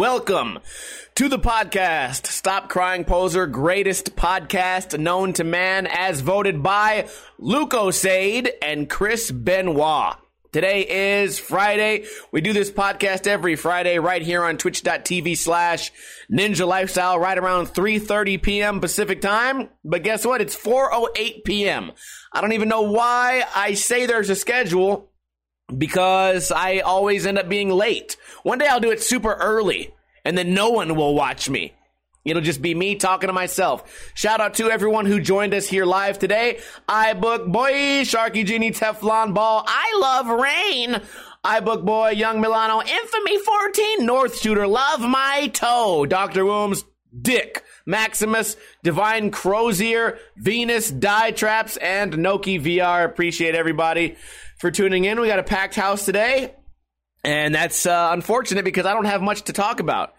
Welcome to the podcast. Stop Crying Poser, greatest podcast known to man, as voted by Luke Osade and Chris Benoit. Today is Friday. We do this podcast every Friday right here on twitch.tv slash ninja lifestyle right around 3.30 p.m. Pacific time. But guess what? It's 4.08 p.m. I don't even know why I say there's a schedule because I always end up being late. One day I'll do it super early and then no one will watch me. It'll just be me talking to myself. Shout out to everyone who joined us here live today. iBook Boy, Sharky Genie, Teflon Ball, I Love Rain, iBook Boy, Young Milano, Infamy 14, North Shooter, Love My Toe, Dr. Wombs, Dick, Maximus, Divine Crozier, Venus, Die Traps, and Noki VR. Appreciate everybody for tuning in. We got a packed house today, and that's uh, unfortunate because I don't have much to talk about.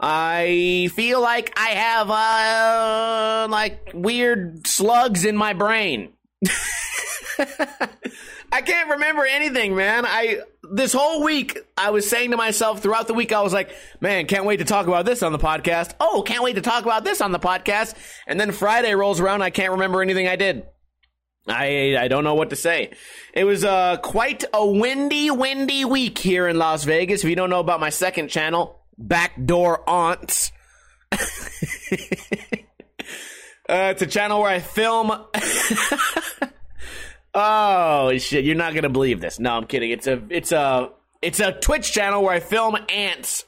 I feel like I have uh, like weird slugs in my brain. I can't remember anything, man. I this whole week I was saying to myself throughout the week I was like, "Man, can't wait to talk about this on the podcast." Oh, can't wait to talk about this on the podcast. And then Friday rolls around, I can't remember anything I did. I I don't know what to say. It was uh quite a windy, windy week here in Las Vegas. If you don't know about my second channel, Backdoor Aunts. uh, it's a channel where I film. oh shit! You're not gonna believe this. No, I'm kidding. It's a it's a it's a Twitch channel where I film ants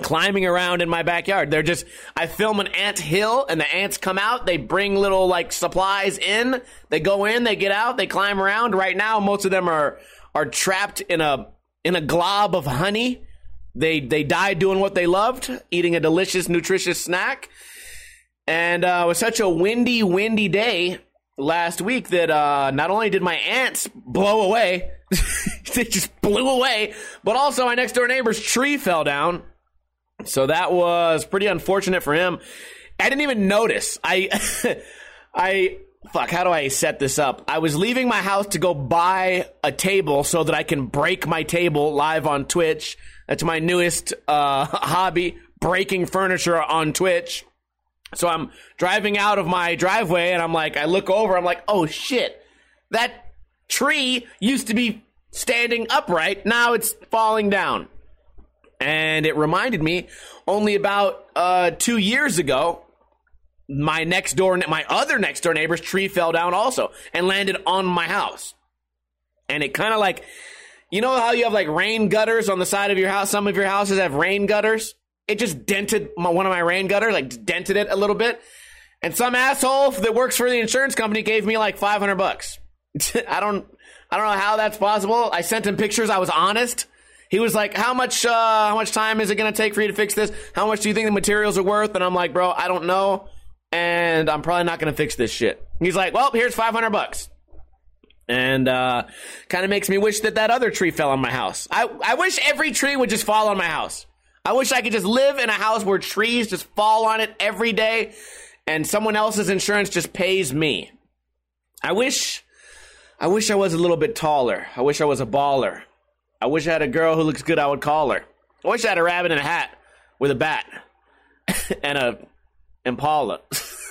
climbing around in my backyard. They're just I film an ant hill and the ants come out, they bring little like supplies in, they go in, they get out, they climb around. Right now most of them are are trapped in a in a glob of honey. They they died doing what they loved, eating a delicious nutritious snack. And uh, it was such a windy windy day last week that uh, not only did my ants blow away, they just blew away, but also my next door neighbor's tree fell down so that was pretty unfortunate for him. I didn't even notice. I, I, fuck, how do I set this up? I was leaving my house to go buy a table so that I can break my table live on Twitch. That's my newest uh, hobby, breaking furniture on Twitch. So I'm driving out of my driveway and I'm like, I look over, I'm like, oh shit, that tree used to be standing upright. Now it's falling down. And it reminded me only about uh, two years ago, my next door, my other next door neighbor's tree fell down also and landed on my house. And it kind of like, you know how you have like rain gutters on the side of your house? Some of your houses have rain gutters. It just dented my, one of my rain gutters, like dented it a little bit. And some asshole that works for the insurance company gave me like 500 bucks. I don't, I don't know how that's possible. I sent him pictures. I was honest. He was like, "How much? Uh, how much time is it going to take for you to fix this? How much do you think the materials are worth?" And I'm like, "Bro, I don't know, and I'm probably not going to fix this shit." He's like, "Well, here's 500 bucks." And uh, kind of makes me wish that that other tree fell on my house. I, I wish every tree would just fall on my house. I wish I could just live in a house where trees just fall on it every day and someone else's insurance just pays me. I wish I wish I was a little bit taller. I wish I was a baller. I wish I had a girl who looks good, I would call her. I wish I had a rabbit in a hat with a bat and a Impala.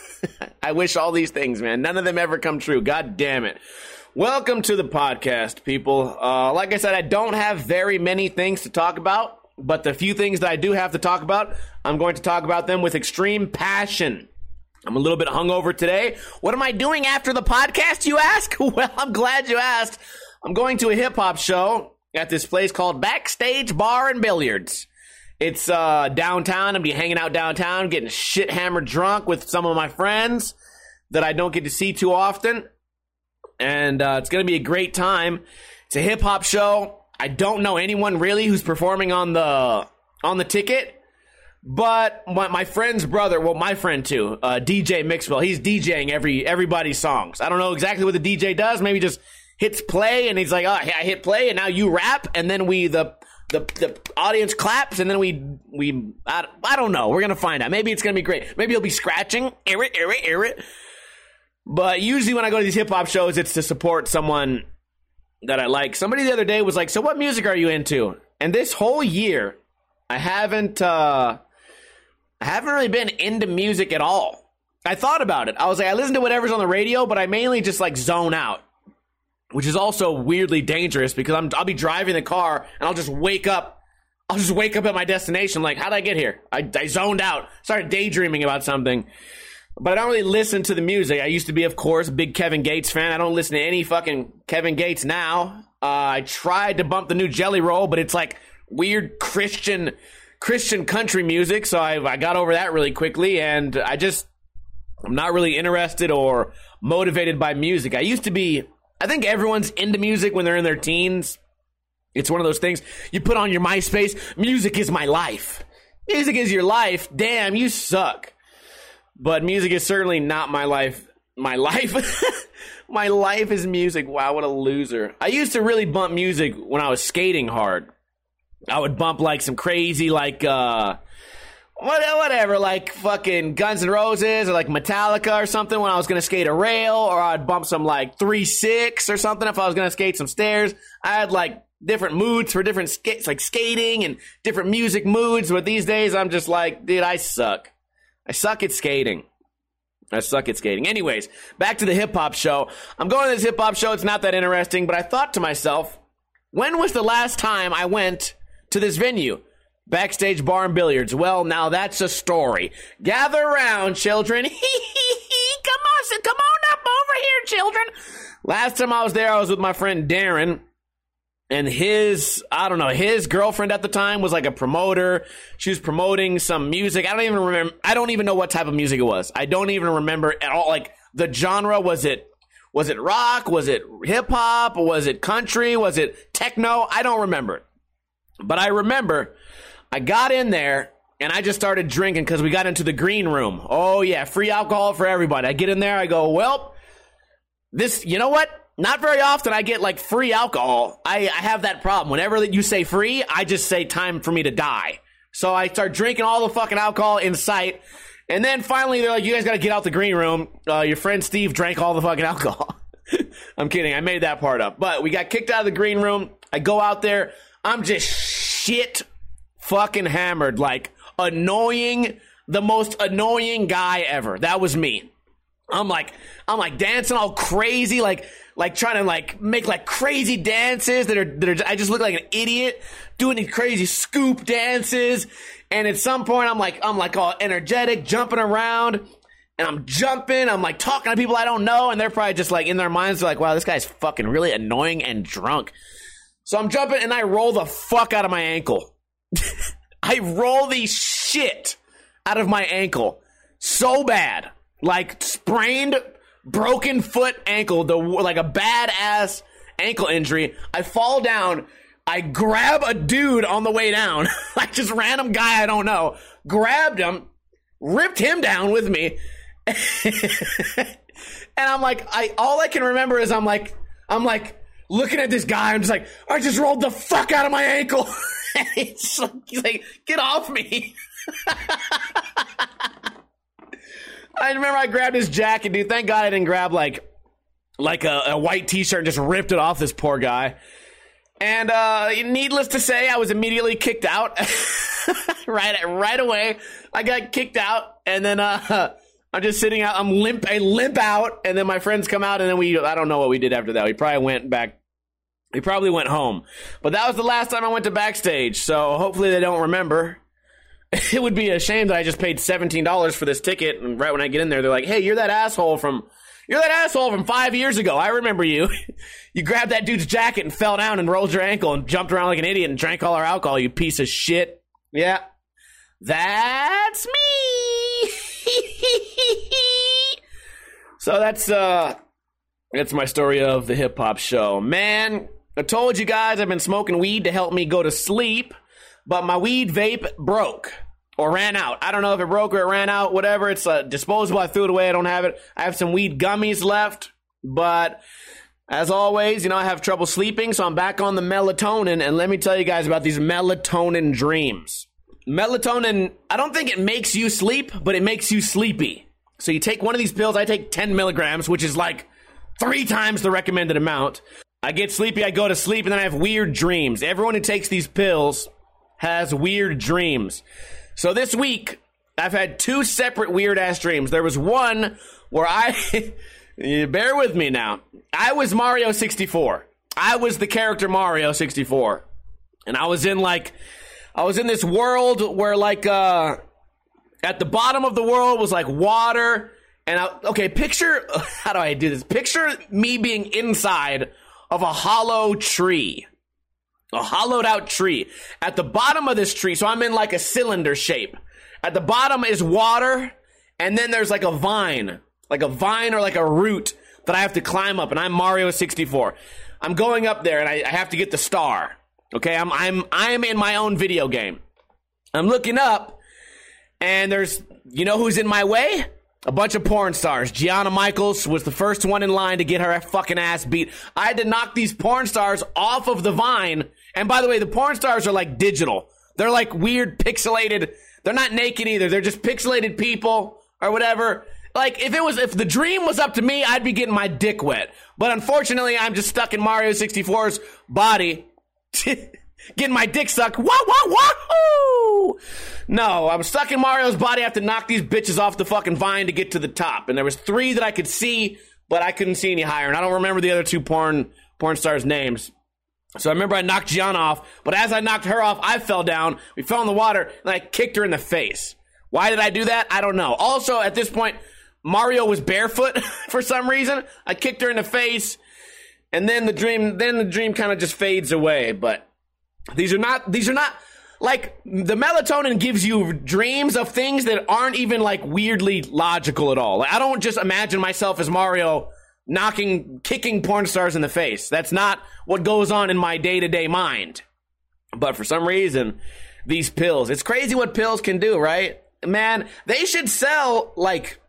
I wish all these things, man. None of them ever come true. God damn it. Welcome to the podcast, people. Uh, like I said, I don't have very many things to talk about, but the few things that I do have to talk about, I'm going to talk about them with extreme passion. I'm a little bit hungover today. What am I doing after the podcast, you ask? Well, I'm glad you asked. I'm going to a hip hop show at this place called Backstage Bar and Billiards. It's uh, downtown. I'm be hanging out downtown, getting shit hammered drunk with some of my friends that I don't get to see too often, and uh, it's gonna be a great time. It's a hip hop show. I don't know anyone really who's performing on the on the ticket, but my, my friend's brother, well, my friend too, uh, DJ Mixwell, he's DJing every everybody's songs. I don't know exactly what the DJ does. Maybe just hits play and he's like, "Oh, I hit play," and now you rap, and then we the the the audience claps, and then we we I, I don't know. We're gonna find out. Maybe it's gonna be great. Maybe he'll be scratching, air it, air it, air it. But usually when I go to these hip hop shows, it's to support someone that I like. Somebody the other day was like, "So what music are you into?" And this whole year, I haven't uh I haven't really been into music at all. I thought about it. I was like, I listen to whatever's on the radio, but I mainly just like zone out, which is also weirdly dangerous because I'm I'll be driving the car and I'll just wake up. I'll just wake up at my destination. Like, how did I get here? I, I zoned out, started daydreaming about something. But I don't really listen to the music. I used to be, of course, a big Kevin Gates fan. I don't listen to any fucking Kevin Gates now. Uh, I tried to bump the new Jelly Roll, but it's like weird Christian Christian country music, so I, I got over that really quickly, and I just I'm not really interested or motivated by music. I used to be. I think everyone's into music when they're in their teens. It's one of those things you put on your MySpace. Music is my life. Music is your life. Damn, you suck. But music is certainly not my life. My life. my life is music. Wow, what a loser. I used to really bump music when I was skating hard. I would bump like some crazy like uh whatever, like fucking Guns N' Roses or like Metallica or something when I was gonna skate a rail, or I'd bump some like three six or something if I was gonna skate some stairs. I had like different moods for different skates, like skating and different music moods. But these days, I'm just like, dude, I suck. I suck at skating. I suck at skating. Anyways, back to the hip hop show. I'm going to this hip hop show. It's not that interesting, but I thought to myself, when was the last time I went to this venue? Backstage bar and billiards. Well, now that's a story. Gather around, children. come on, come on up over here, children. Last time I was there, I was with my friend Darren. And his, I don't know, his girlfriend at the time was like a promoter. She was promoting some music. I don't even remember. I don't even know what type of music it was. I don't even remember at all. Like the genre, was it was it rock? Was it hip hop? Was it country? Was it techno? I don't remember. But I remember I got in there and I just started drinking because we got into the green room. Oh, yeah, free alcohol for everybody. I get in there, I go, well, this, you know what? Not very often I get like free alcohol. I, I have that problem. Whenever you say free, I just say time for me to die. So I start drinking all the fucking alcohol in sight. And then finally, they're like, you guys got to get out the green room. Uh, your friend Steve drank all the fucking alcohol. I'm kidding. I made that part up. But we got kicked out of the green room. I go out there. I'm just shit fucking hammered, like annoying, the most annoying guy ever. That was me. I'm like, I'm like dancing all crazy, like, like trying to like make like crazy dances that are, that are, I just look like an idiot doing these crazy scoop dances. And at some point, I'm like, I'm like all energetic, jumping around, and I'm jumping. I'm like talking to people I don't know, and they're probably just like in their minds, like, wow, this guy's fucking really annoying and drunk. So I'm jumping, and I roll the fuck out of my ankle. I roll the shit out of my ankle so bad, like sprained, broken foot ankle, the like a badass ankle injury. I fall down. I grab a dude on the way down, like just random guy I don't know. Grabbed him, ripped him down with me, and I'm like, I all I can remember is I'm like, I'm like looking at this guy. I'm just like, I just rolled the fuck out of my ankle. he's, like, he's like, get off me. I remember I grabbed his jacket, dude. Thank God I didn't grab like like a, a white t-shirt and just ripped it off this poor guy. And uh, needless to say, I was immediately kicked out right right away. I got kicked out, and then uh, I'm just sitting out. I'm limp. I limp out, and then my friends come out, and then we. I don't know what we did after that. We probably went back he probably went home. But that was the last time I went to backstage, so hopefully they don't remember. It would be a shame that I just paid $17 for this ticket, and right when I get in there, they're like, hey, you're that asshole from. You're that asshole from five years ago. I remember you. you grabbed that dude's jacket and fell down and rolled your ankle and jumped around like an idiot and drank all our alcohol, you piece of shit. Yeah. That's me. so that's uh that's my story of the hip hop show. Man, I told you guys I've been smoking weed to help me go to sleep, but my weed vape broke or ran out. I don't know if it broke or it ran out, whatever. It's uh, disposable. I threw it away. I don't have it. I have some weed gummies left, but as always, you know, I have trouble sleeping, so I'm back on the melatonin. And let me tell you guys about these melatonin dreams. Melatonin, I don't think it makes you sleep, but it makes you sleepy. So you take one of these pills. I take 10 milligrams, which is like three times the recommended amount. I get sleepy, I go to sleep, and then I have weird dreams. Everyone who takes these pills has weird dreams. So this week, I've had two separate weird ass dreams. There was one where I, bear with me now, I was Mario 64. I was the character Mario 64. And I was in like, I was in this world where like, uh, at the bottom of the world was like water. And I, okay, picture, how do I do this? Picture me being inside of a hollow tree. A hollowed out tree. At the bottom of this tree, so I'm in like a cylinder shape. At the bottom is water, and then there's like a vine, like a vine or like a root that I have to climb up, and I'm Mario 64. I'm going up there, and I, I have to get the star. Okay, I'm I'm I'm in my own video game. I'm looking up, and there's you know who's in my way? A bunch of porn stars. Gianna Michaels was the first one in line to get her fucking ass beat. I had to knock these porn stars off of the vine. And by the way, the porn stars are like digital. They're like weird pixelated. They're not naked either. They're just pixelated people or whatever. Like if it was if the dream was up to me, I'd be getting my dick wet. But unfortunately, I'm just stuck in Mario 64's body. getting my dick sucked. Wah wah wahoo! No, I'm stuck in Mario's body. I have to knock these bitches off the fucking vine to get to the top. And there was three that I could see, but I couldn't see any higher. And I don't remember the other two porn porn stars' names. So I remember I knocked Gianna off, but as I knocked her off, I fell down. We fell in the water, and I kicked her in the face. Why did I do that? I don't know. Also, at this point, Mario was barefoot for some reason. I kicked her in the face, and then the dream, then the dream kind of just fades away. But these are not, these are not like the melatonin gives you dreams of things that aren't even like weirdly logical at all. Like, I don't just imagine myself as Mario knocking, kicking porn stars in the face. That's not what goes on in my day to day mind. But for some reason, these pills, it's crazy what pills can do, right? Man, they should sell like,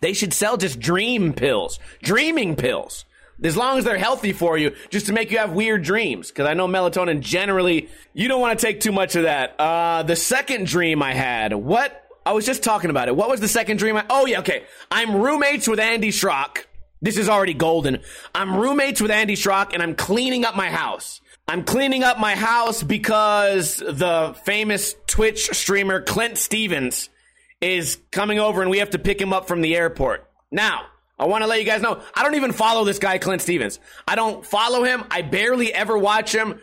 they should sell just dream pills, dreaming pills. As long as they're healthy for you, just to make you have weird dreams. Because I know melatonin generally, you don't want to take too much of that. Uh, the second dream I had, what? I was just talking about it. What was the second dream? I, oh yeah, okay. I'm roommates with Andy Schrock this is already golden. I'm roommates with Andy Schrock and I'm cleaning up my house. I'm cleaning up my house because the famous Twitch streamer Clint Stevens is coming over and we have to pick him up from the airport. Now, I want to let you guys know, I don't even follow this guy, Clint Stevens. I don't follow him. I barely ever watch him.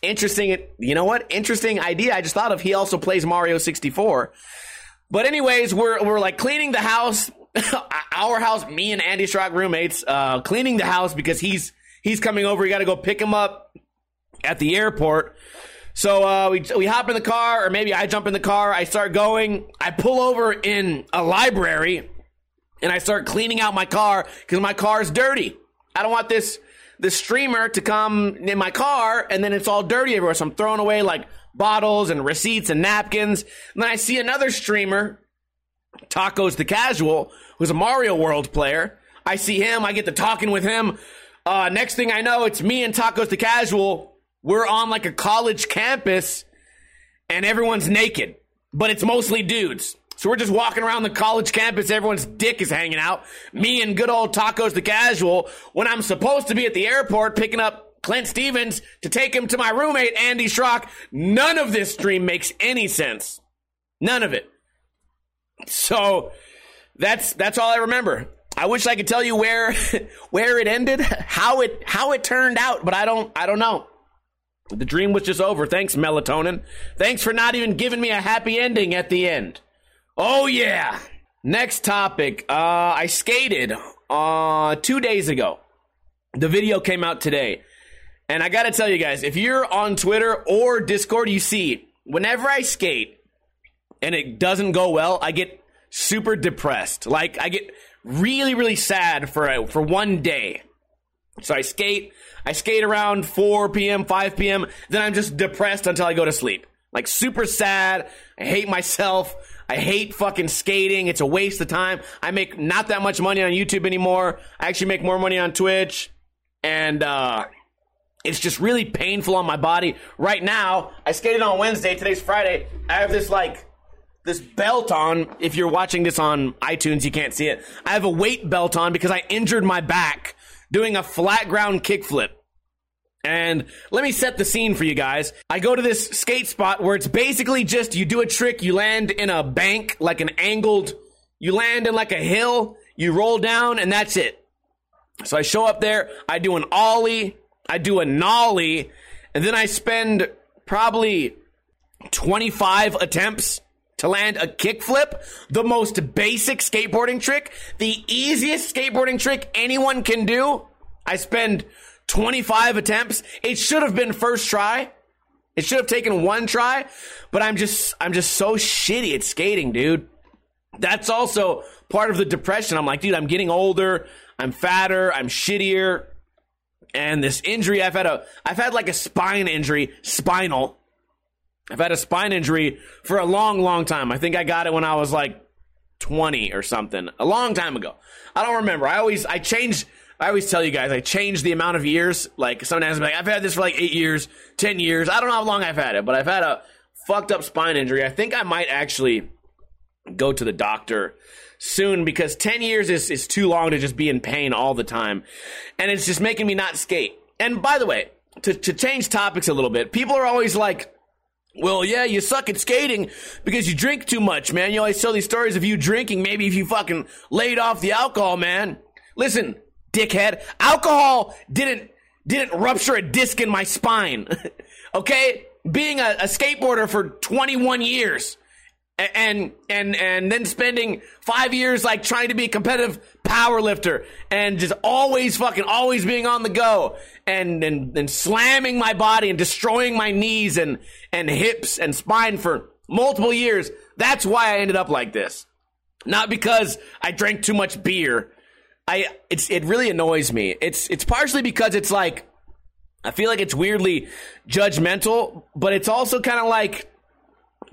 Interesting, you know what? Interesting idea. I just thought of he also plays Mario 64. But anyways, we're, we're like cleaning the house our house, me and Andy Schrock roommates, uh, cleaning the house because he's he's coming over. We got to go pick him up at the airport. So uh, we we hop in the car, or maybe I jump in the car. I start going. I pull over in a library, and I start cleaning out my car because my car is dirty. I don't want this this streamer to come in my car, and then it's all dirty everywhere. So I'm throwing away like bottles and receipts and napkins. And then I see another streamer Tacos the Casual, who's a Mario World player. I see him, I get to talking with him. Uh, next thing I know, it's me and Tacos the Casual. We're on like a college campus and everyone's naked, but it's mostly dudes. So we're just walking around the college campus, everyone's dick is hanging out. Me and good old Tacos the Casual when I'm supposed to be at the airport picking up Clint Stevens to take him to my roommate, Andy Schrock. None of this dream makes any sense. None of it. So that's that's all I remember. I wish I could tell you where where it ended, how it how it turned out, but I don't I don't know. The dream was just over. Thanks, melatonin. Thanks for not even giving me a happy ending at the end. Oh yeah. Next topic. Uh, I skated uh, two days ago. The video came out today. And I gotta tell you guys, if you're on Twitter or Discord, you see, whenever I skate, and it doesn't go well, I get super depressed. Like I get really really sad for a, for one day. So I skate, I skate around 4 p.m., 5 p.m., then I'm just depressed until I go to sleep. Like super sad. I hate myself. I hate fucking skating. It's a waste of time. I make not that much money on YouTube anymore. I actually make more money on Twitch. And uh it's just really painful on my body. Right now, I skated on Wednesday. Today's Friday. I have this like this belt on. If you're watching this on iTunes, you can't see it. I have a weight belt on because I injured my back doing a flat ground kickflip. And let me set the scene for you guys. I go to this skate spot where it's basically just you do a trick, you land in a bank, like an angled, you land in like a hill, you roll down, and that's it. So I show up there, I do an ollie, I do a nollie, and then I spend probably 25 attempts to land a kickflip, the most basic skateboarding trick, the easiest skateboarding trick anyone can do. I spend 25 attempts. It should have been first try. It should have taken one try, but I'm just I'm just so shitty at skating, dude. That's also part of the depression. I'm like, dude, I'm getting older, I'm fatter, I'm shittier. And this injury I've had a I've had like a spine injury, spinal. I've had a spine injury for a long, long time. I think I got it when I was like 20 or something, a long time ago. I don't remember. I always I changed I always tell you guys, I change the amount of years. Like sometimes I'm like, I've had this for like eight years, ten years. I don't know how long I've had it, but I've had a fucked up spine injury. I think I might actually go to the doctor soon because 10 years is, is too long to just be in pain all the time. And it's just making me not skate. And by the way, to, to change topics a little bit, people are always like, well, yeah, you suck at skating because you drink too much, man. You always tell these stories of you drinking. Maybe if you fucking laid off the alcohol, man. Listen, dickhead. Alcohol didn't didn't rupture a disc in my spine. okay? Being a, a, skateboarder for 21 years and and and then spending 5 years like trying to be a competitive power lifter and just always fucking always being on the go and and, and slamming my body and destroying my knees and and hips and spine for multiple years. That's why I ended up like this. Not because I drank too much beer I it's it really annoys me. It's it's partially because it's like I feel like it's weirdly judgmental, but it's also kind of like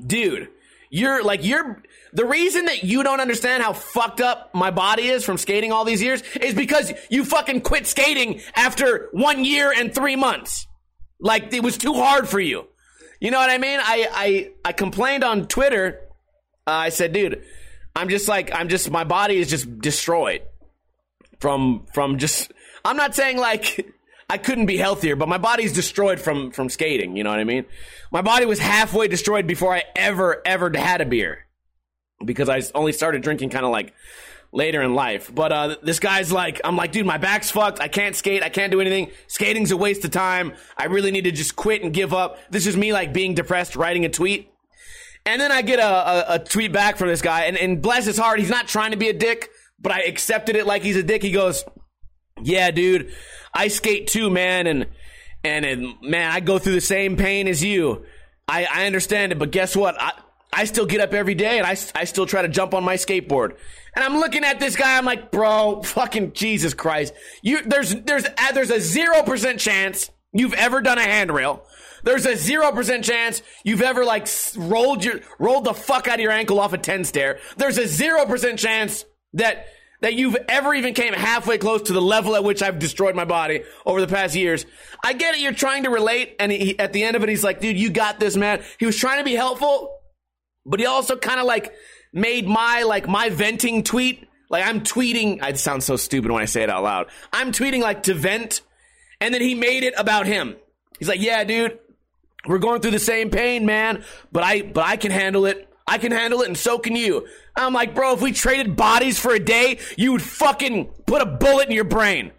dude, you're like you're the reason that you don't understand how fucked up my body is from skating all these years is because you fucking quit skating after 1 year and 3 months. Like it was too hard for you. You know what I mean? I I I complained on Twitter. Uh, I said, dude, I'm just like I'm just my body is just destroyed from from just I'm not saying like I couldn't be healthier, but my body's destroyed from from skating, you know what I mean? My body was halfway destroyed before I ever ever had a beer. Because I only started drinking kind of like later in life. But uh, this guy's like, I'm like, dude, my back's fucked. I can't skate. I can't do anything. Skating's a waste of time. I really need to just quit and give up. This is me like being depressed, writing a tweet. And then I get a, a, a tweet back from this guy, and, and bless his heart, he's not trying to be a dick but I accepted it like he's a dick. He goes, "Yeah, dude, I skate too, man, and and, and man, I go through the same pain as you. I I understand it, but guess what? I I still get up every day and I I still try to jump on my skateboard." And I'm looking at this guy. I'm like, "Bro, fucking Jesus Christ! You there's there's uh, there's a zero percent chance you've ever done a handrail." There's a zero percent chance you've ever like rolled your rolled the fuck out of your ankle off a ten stair. There's a zero percent chance that that you've ever even came halfway close to the level at which I've destroyed my body over the past years. I get it. You're trying to relate. And he, at the end of it, he's like, dude, you got this, man. He was trying to be helpful, but he also kind of like made my, like my venting tweet. Like I'm tweeting. I sound so stupid when I say it out loud. I'm tweeting like to vent. And then he made it about him. He's like, yeah, dude, we're going through the same pain, man, but I, but I can handle it. I can handle it and so can you. I'm like, bro, if we traded bodies for a day, you would fucking put a bullet in your brain.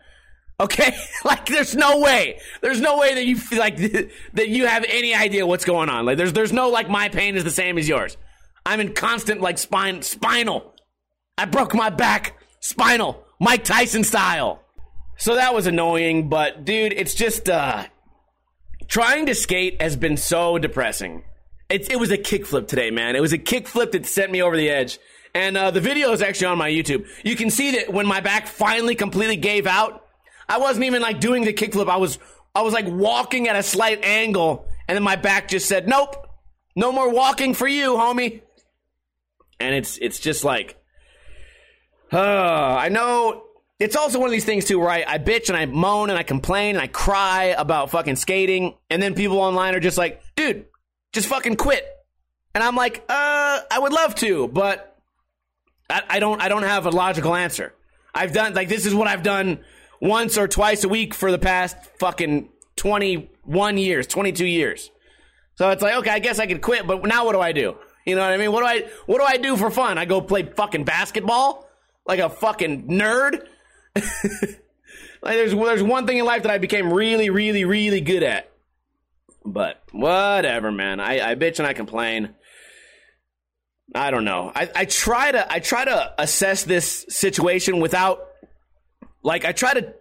Okay? like there's no way. There's no way that you feel like that you have any idea what's going on. Like there's there's no like my pain is the same as yours. I'm in constant like spine spinal. I broke my back spinal. Mike Tyson style. So that was annoying, but dude, it's just uh trying to skate has been so depressing. It, it was a kickflip today, man. It was a kickflip that sent me over the edge. And uh, the video is actually on my YouTube. You can see that when my back finally completely gave out, I wasn't even like doing the kickflip. I was I was like walking at a slight angle, and then my back just said, "Nope, no more walking for you, homie." And it's it's just like, uh, I know it's also one of these things too where I, I bitch and I moan and I complain and I cry about fucking skating, and then people online are just like, "Dude, just fucking quit. And I'm like, uh, I would love to, but I, I don't I don't have a logical answer. I've done like this is what I've done once or twice a week for the past fucking 21 years, 22 years. So it's like, okay, I guess I could quit, but now what do I do? You know what I mean? What do I what do I do for fun? I go play fucking basketball like a fucking nerd. like there's there's one thing in life that I became really really really good at. But whatever, man. I, I bitch and I complain. I don't know. I, I try to I try to assess this situation without like I try to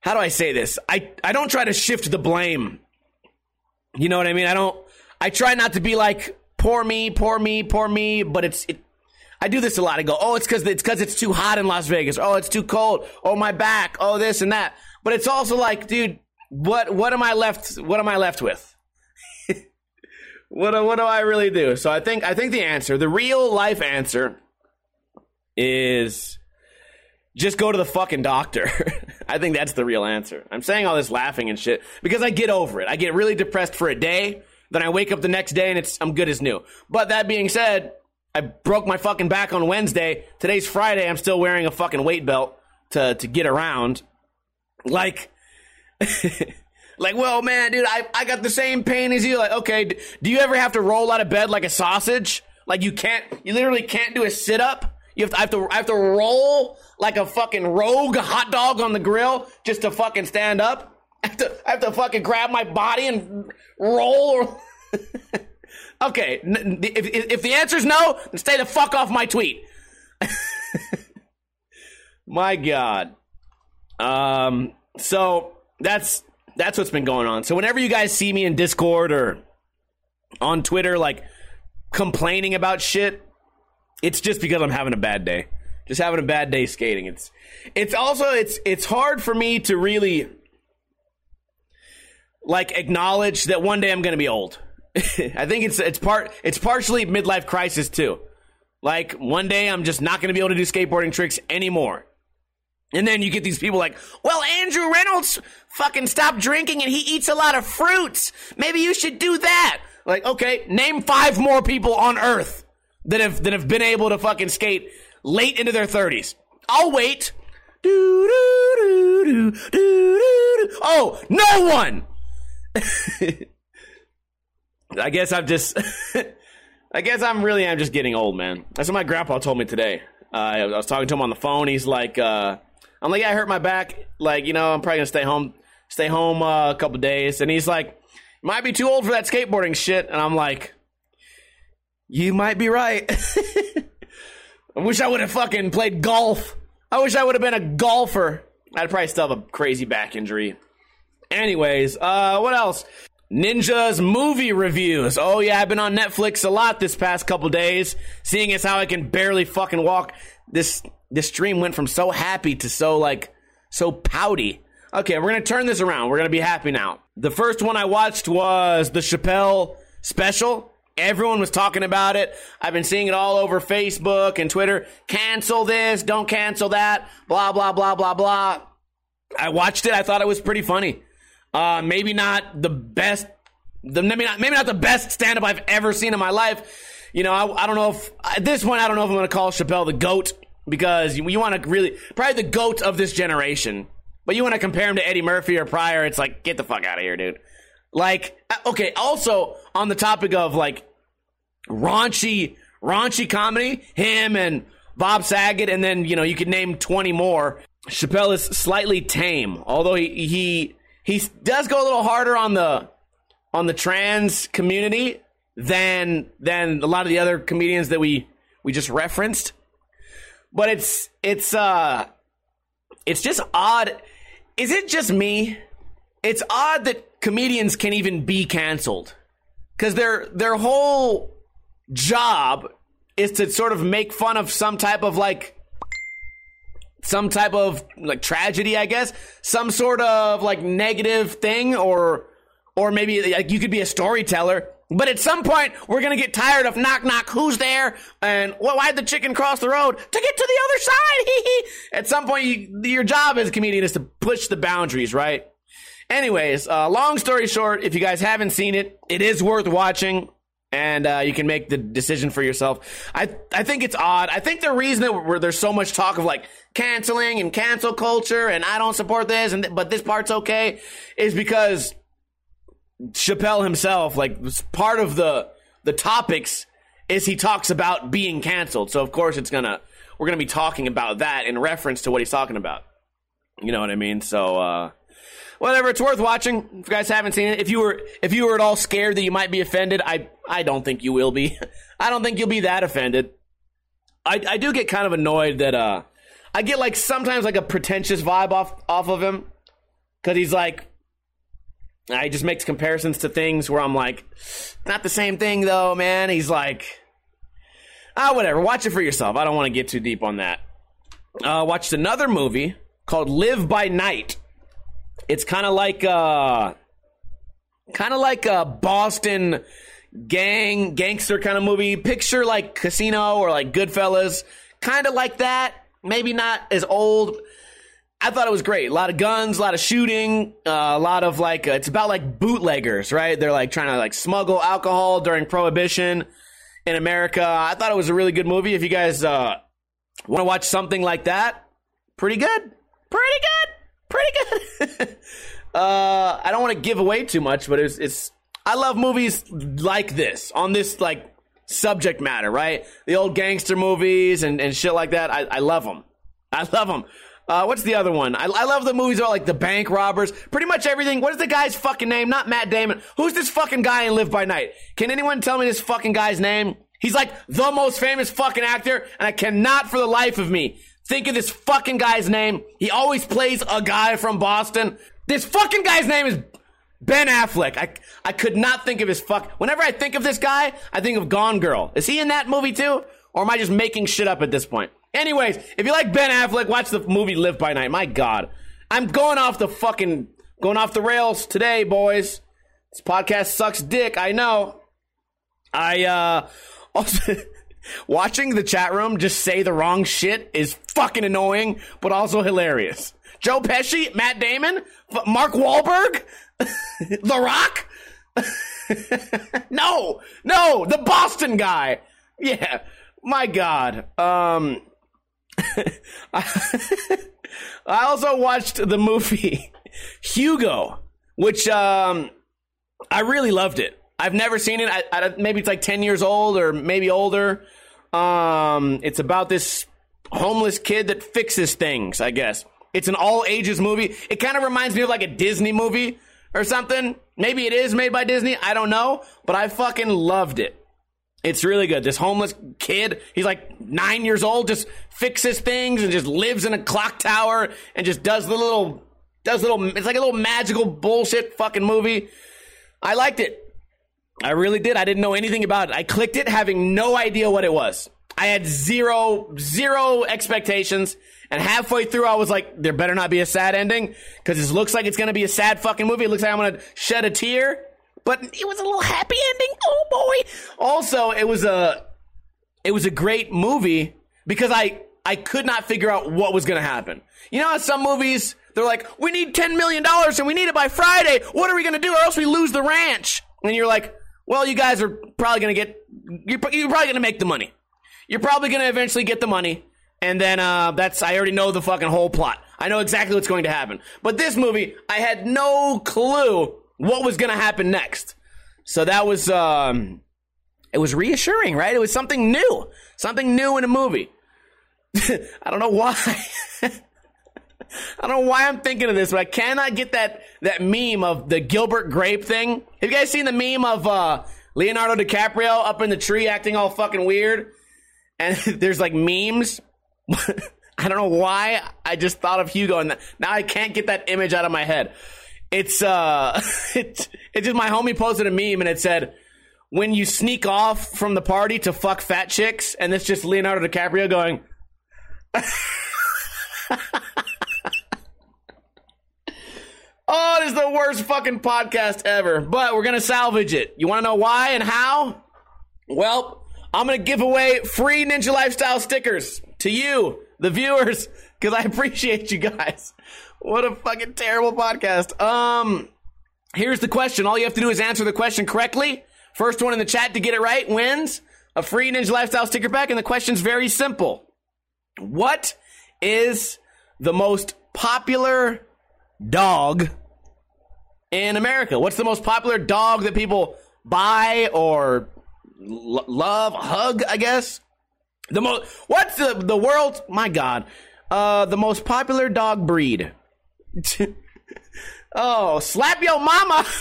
how do I say this? I, I don't try to shift the blame. You know what I mean? I don't I try not to be like poor me, poor me, poor me, but it's it I do this a lot. I go, "Oh, it's cuz it's cuz it's too hot in Las Vegas. Oh, it's too cold. Oh, my back. Oh, this and that." But it's also like, dude, what what am I left what am I left with? What what do I really do? So I think I think the answer, the real life answer is just go to the fucking doctor. I think that's the real answer. I'm saying all this laughing and shit because I get over it. I get really depressed for a day, then I wake up the next day and it's I'm good as new. But that being said, I broke my fucking back on Wednesday. Today's Friday. I'm still wearing a fucking weight belt to to get around. Like like, well, man, dude, I I got the same pain as you. Like, okay, do you ever have to roll out of bed like a sausage? Like you can't you literally can't do a sit up? You have to I have to I have to roll like a fucking rogue hot dog on the grill just to fucking stand up. I have to, I have to fucking grab my body and roll. okay, if, if the answer is no, then stay the fuck off my tweet. my God. Um. So that's that's what's been going on. So whenever you guys see me in Discord or on Twitter, like complaining about shit, it's just because I'm having a bad day. Just having a bad day skating. It's it's also it's it's hard for me to really like acknowledge that one day I'm going to be old. I think it's it's part it's partially midlife crisis too. Like one day I'm just not going to be able to do skateboarding tricks anymore. And then you get these people like, well, Andrew Reynolds fucking stopped drinking and he eats a lot of fruits. Maybe you should do that. Like, okay, name five more people on earth that have that have been able to fucking skate late into their thirties. I'll wait. Oh, no one. I guess I'm just. I guess I'm really I'm just getting old, man. That's what my grandpa told me today. Uh, I was talking to him on the phone. He's like, uh, I'm like, yeah, I hurt my back. Like, you know, I'm probably gonna stay home, stay home uh, a couple days. And he's like, might be too old for that skateboarding shit. And I'm like, you might be right. I wish I would have fucking played golf. I wish I would have been a golfer. I'd probably still have a crazy back injury. Anyways, uh, what else? Ninja's movie reviews. Oh yeah, I've been on Netflix a lot this past couple days, seeing as how I can barely fucking walk. This this stream went from so happy to so like so pouty. Okay, we're gonna turn this around. We're gonna be happy now. The first one I watched was the Chappelle special. Everyone was talking about it. I've been seeing it all over Facebook and Twitter. Cancel this, don't cancel that, blah, blah, blah, blah, blah. I watched it. I thought it was pretty funny. Uh, maybe not the best, the, maybe not, maybe not the best stand up I've ever seen in my life. You know, I, I don't know if, at this point, I don't know if I'm going to call Chappelle the GOAT because you, you want to really, probably the GOAT of this generation. But you want to compare him to Eddie Murphy or Pryor, it's like, get the fuck out of here, dude. Like, uh, okay, also on the topic of like raunchy, raunchy comedy, him and Bob Saget, and then, you know, you could name 20 more. Chappelle is slightly tame, although he, he, he does go a little harder on the, on the trans community than, than a lot of the other comedians that we, we just referenced. But it's, it's, uh, it's just odd. Is it just me? It's odd that comedians can even be canceled because their their whole job is to sort of make fun of some type of like some type of like tragedy, I guess, some sort of like negative thing, or or maybe like you could be a storyteller. But at some point, we're gonna get tired of knock knock. Who's there? And well, why'd the chicken cross the road to get to the other side? at some point, you, your job as a comedian is to push the boundaries, right? Anyways, uh, long story short, if you guys haven't seen it, it is worth watching. and uh, you can make the decision for yourself. I I think it's odd. I think the reason that where there's so much talk of like canceling and cancel culture, and I don't support this, and th- but this part's okay, is because Chappelle himself, like part of the the topics, is he talks about being canceled. So of course it's gonna we're gonna be talking about that in reference to what he's talking about. You know what I mean? So. uh whatever. It's worth watching. If you guys haven't seen it, if you were if you were at all scared that you might be offended, I I don't think you will be. I don't think you'll be that offended. I I do get kind of annoyed that uh I get like sometimes like a pretentious vibe off off of him because he's like. I just makes comparisons to things where I'm like, not the same thing though, man. He's like, ah, whatever. Watch it for yourself. I don't want to get too deep on that. Uh, watched another movie called Live by Night. It's kind of like uh kind of like a Boston gang gangster kind of movie. Picture like Casino or like Goodfellas, kind of like that. Maybe not as old. I thought it was great. A lot of guns, a lot of shooting, uh, a lot of like uh, it's about like bootleggers, right? They're like trying to like smuggle alcohol during prohibition in America. I thought it was a really good movie. If you guys uh, want to watch something like that, pretty good. Pretty good pretty good. uh, I don't want to give away too much, but it's it's. I love movies like this on this like subject matter, right? The old gangster movies and, and shit like that. I, I love them. I love them. Uh, what's the other one? I, I love the movies about like the bank robbers. Pretty much everything. What is the guy's fucking name? Not Matt Damon. Who's this fucking guy in Live by Night? Can anyone tell me this fucking guy's name? He's like the most famous fucking actor, and I cannot for the life of me Think of this fucking guy's name. He always plays a guy from Boston. This fucking guy's name is Ben Affleck. I, I could not think of his fuck. Whenever I think of this guy, I think of Gone Girl. Is he in that movie too? Or am I just making shit up at this point? Anyways, if you like Ben Affleck, watch the movie Live by Night. My God. I'm going off the fucking, going off the rails today, boys. This podcast sucks dick. I know. I, uh, also, Watching the chat room just say the wrong shit is fucking annoying, but also hilarious. Joe Pesci, Matt Damon, Mark Wahlberg, The Rock. no, no, the Boston guy. Yeah, my God. Um, I also watched the movie Hugo, which um, I really loved it. I've never seen it. I, I, maybe it's like ten years old or maybe older. Um, it's about this homeless kid that fixes things. I guess it's an all ages movie. It kind of reminds me of like a Disney movie or something. Maybe it is made by Disney. I don't know, but I fucking loved it. It's really good. This homeless kid, he's like nine years old, just fixes things and just lives in a clock tower and just does the little, does little, it's like a little magical bullshit fucking movie. I liked it. I really did. I didn't know anything about it. I clicked it having no idea what it was. I had zero, zero expectations. And halfway through, I was like, there better not be a sad ending because this looks like it's going to be a sad fucking movie. It looks like I'm going to shed a tear. But it was a little happy ending. Oh boy. Also, it was a, it was a great movie because I, I could not figure out what was going to happen. You know how some movies, they're like, we need $10 million and we need it by Friday. What are we going to do or else we lose the ranch? And you're like, well, you guys are probably going to get, you're, you're probably going to make the money. You're probably going to eventually get the money. And then uh, that's, I already know the fucking whole plot. I know exactly what's going to happen. But this movie, I had no clue what was going to happen next. So that was, um, it was reassuring, right? It was something new, something new in a movie. I don't know why. I don't know why I'm thinking of this, but I cannot get that that meme of the Gilbert Grape thing. Have you guys seen the meme of uh, Leonardo DiCaprio up in the tree acting all fucking weird? And there's like memes. I don't know why I just thought of Hugo, and now I can't get that image out of my head. It's uh, it's it's just my homie posted a meme, and it said, "When you sneak off from the party to fuck fat chicks," and it's just Leonardo DiCaprio going. Oh, it is the worst fucking podcast ever, but we're going to salvage it. You want to know why and how? Well, I'm going to give away free Ninja Lifestyle stickers to you, the viewers, because I appreciate you guys. What a fucking terrible podcast. Um, here's the question. All you have to do is answer the question correctly First one in the chat to get it right wins a free Ninja Lifestyle sticker pack. And the question's very simple What is the most popular dog in America? What's the most popular dog that people buy or l- love, hug, I guess? The most What's the the world? My god. Uh the most popular dog breed. oh, slap your mama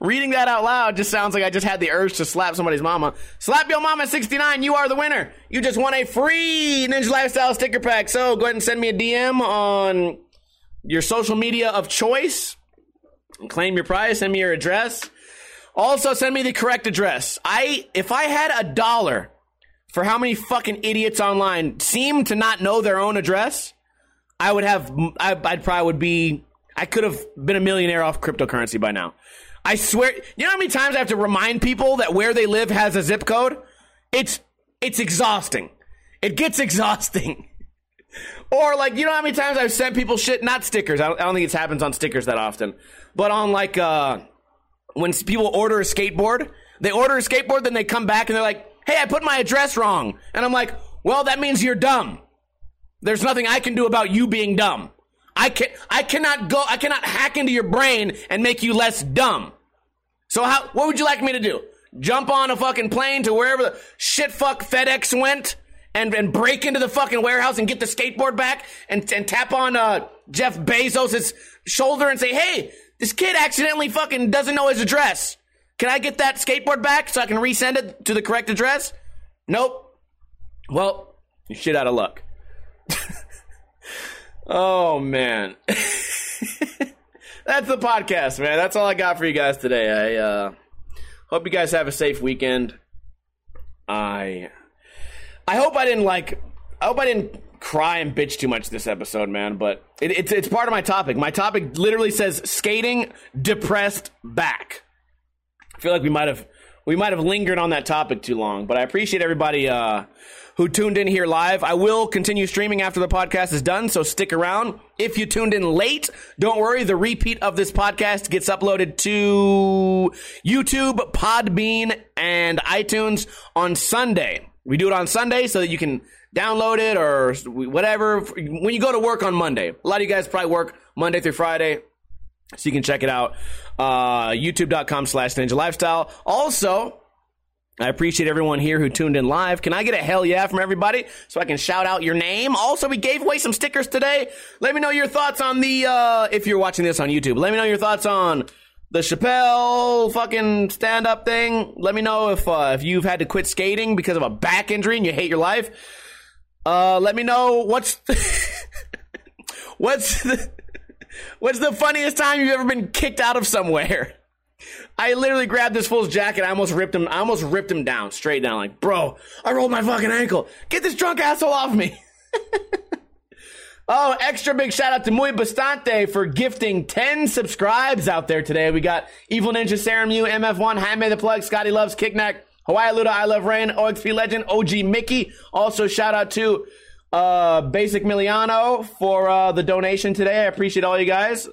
Reading that out loud just sounds like I just had the urge to slap somebody's mama. Slap your mama 69, you are the winner. You just won a free Ninja Lifestyle sticker pack. So go ahead and send me a DM on your social media of choice. Claim your prize, send me your address. Also send me the correct address. I if I had a dollar for how many fucking idiots online seem to not know their own address, I would have I, I'd probably would be I could have been a millionaire off cryptocurrency by now. I swear, you know how many times I have to remind people that where they live has a zip code? It's it's exhausting. It gets exhausting. or like, you know how many times I've sent people shit, not stickers. I don't, I don't think it happens on stickers that often, but on like uh, when people order a skateboard, they order a skateboard, then they come back and they're like, "Hey, I put my address wrong," and I'm like, "Well, that means you're dumb. There's nothing I can do about you being dumb." I can I cannot go I cannot hack into your brain and make you less dumb. So how what would you like me to do? Jump on a fucking plane to wherever the shit fuck FedEx went and, and break into the fucking warehouse and get the skateboard back and, and tap on uh, Jeff Bezos' shoulder and say, hey, this kid accidentally fucking doesn't know his address. Can I get that skateboard back so I can resend it to the correct address? Nope. Well, you shit out of luck. Oh man. That's the podcast, man. That's all I got for you guys today. I uh, hope you guys have a safe weekend. I I hope I didn't like I hope I didn't cry and bitch too much this episode, man, but it, it's it's part of my topic. My topic literally says skating depressed back. I feel like we might have we might have lingered on that topic too long, but I appreciate everybody uh, who tuned in here live. I will continue streaming after the podcast is done, so stick around. If you tuned in late, don't worry. The repeat of this podcast gets uploaded to YouTube, Podbean, and iTunes on Sunday. We do it on Sunday so that you can download it or whatever when you go to work on Monday. A lot of you guys probably work Monday through Friday, so you can check it out. Uh, YouTube.com slash Ninja Lifestyle. Also, I appreciate everyone here who tuned in live. Can I get a hell yeah from everybody so I can shout out your name? Also, we gave away some stickers today. Let me know your thoughts on the, uh, if you're watching this on YouTube, let me know your thoughts on the Chappelle fucking stand up thing. Let me know if, uh, if you've had to quit skating because of a back injury and you hate your life. Uh, let me know what's, what's the, what's the funniest time you've ever been kicked out of somewhere? I literally grabbed this fool's jacket. I almost ripped him. I almost ripped him down, straight down. Like, bro, I rolled my fucking ankle. Get this drunk asshole off me. oh, extra big shout out to Muy Bastante for gifting 10 subscribes out there today. We got Evil Ninja Serum U, MF1, Jaime the Plug, Scotty Loves, Kicknack, Hawaii Luda, I Love Rain, OXP Legend, OG Mickey. Also, shout out to uh, Basic Miliano for uh, the donation today. I appreciate all you guys.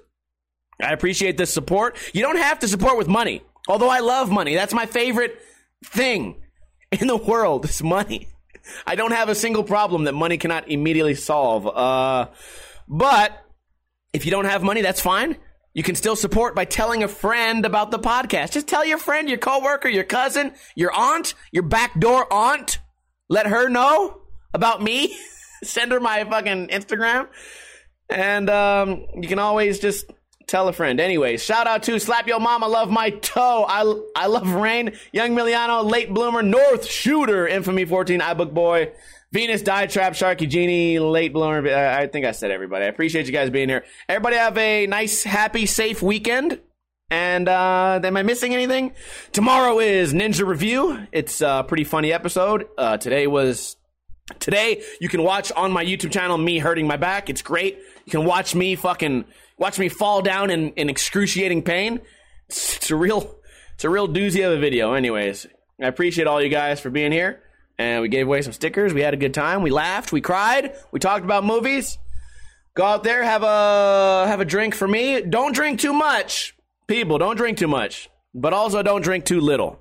I appreciate the support. You don't have to support with money, although I love money. That's my favorite thing in the world is money. I don't have a single problem that money cannot immediately solve. Uh, but if you don't have money, that's fine. You can still support by telling a friend about the podcast. Just tell your friend, your coworker, your cousin, your aunt, your backdoor aunt. Let her know about me. Send her my fucking Instagram. And um, you can always just Tell a friend. Anyways, shout out to Slap Yo Mama, Love My Toe. I, I love Rain, Young Miliano, Late Bloomer, North Shooter, Infamy 14, iBook Boy, Venus, Die Trap, Sharky Genie, Late Bloomer. I think I said everybody. I appreciate you guys being here. Everybody have a nice, happy, safe weekend. And uh, am I missing anything? Tomorrow is Ninja Review. It's a pretty funny episode. Uh, today was today. You can watch on my YouTube channel me hurting my back. It's great. You can watch me fucking watch me fall down in, in excruciating pain. It's, it's a real it's a real doozy of a video. Anyways, I appreciate all you guys for being here. And we gave away some stickers. We had a good time. We laughed. We cried. We talked about movies. Go out there, have a have a drink for me. Don't drink too much, people. Don't drink too much. but also don't drink too little.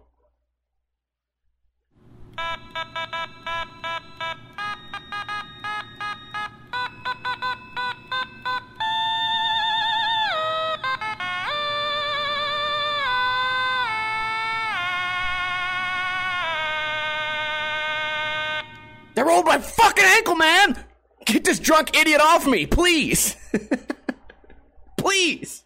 They rolled my fucking ankle, man! Get this drunk idiot off me, please! please!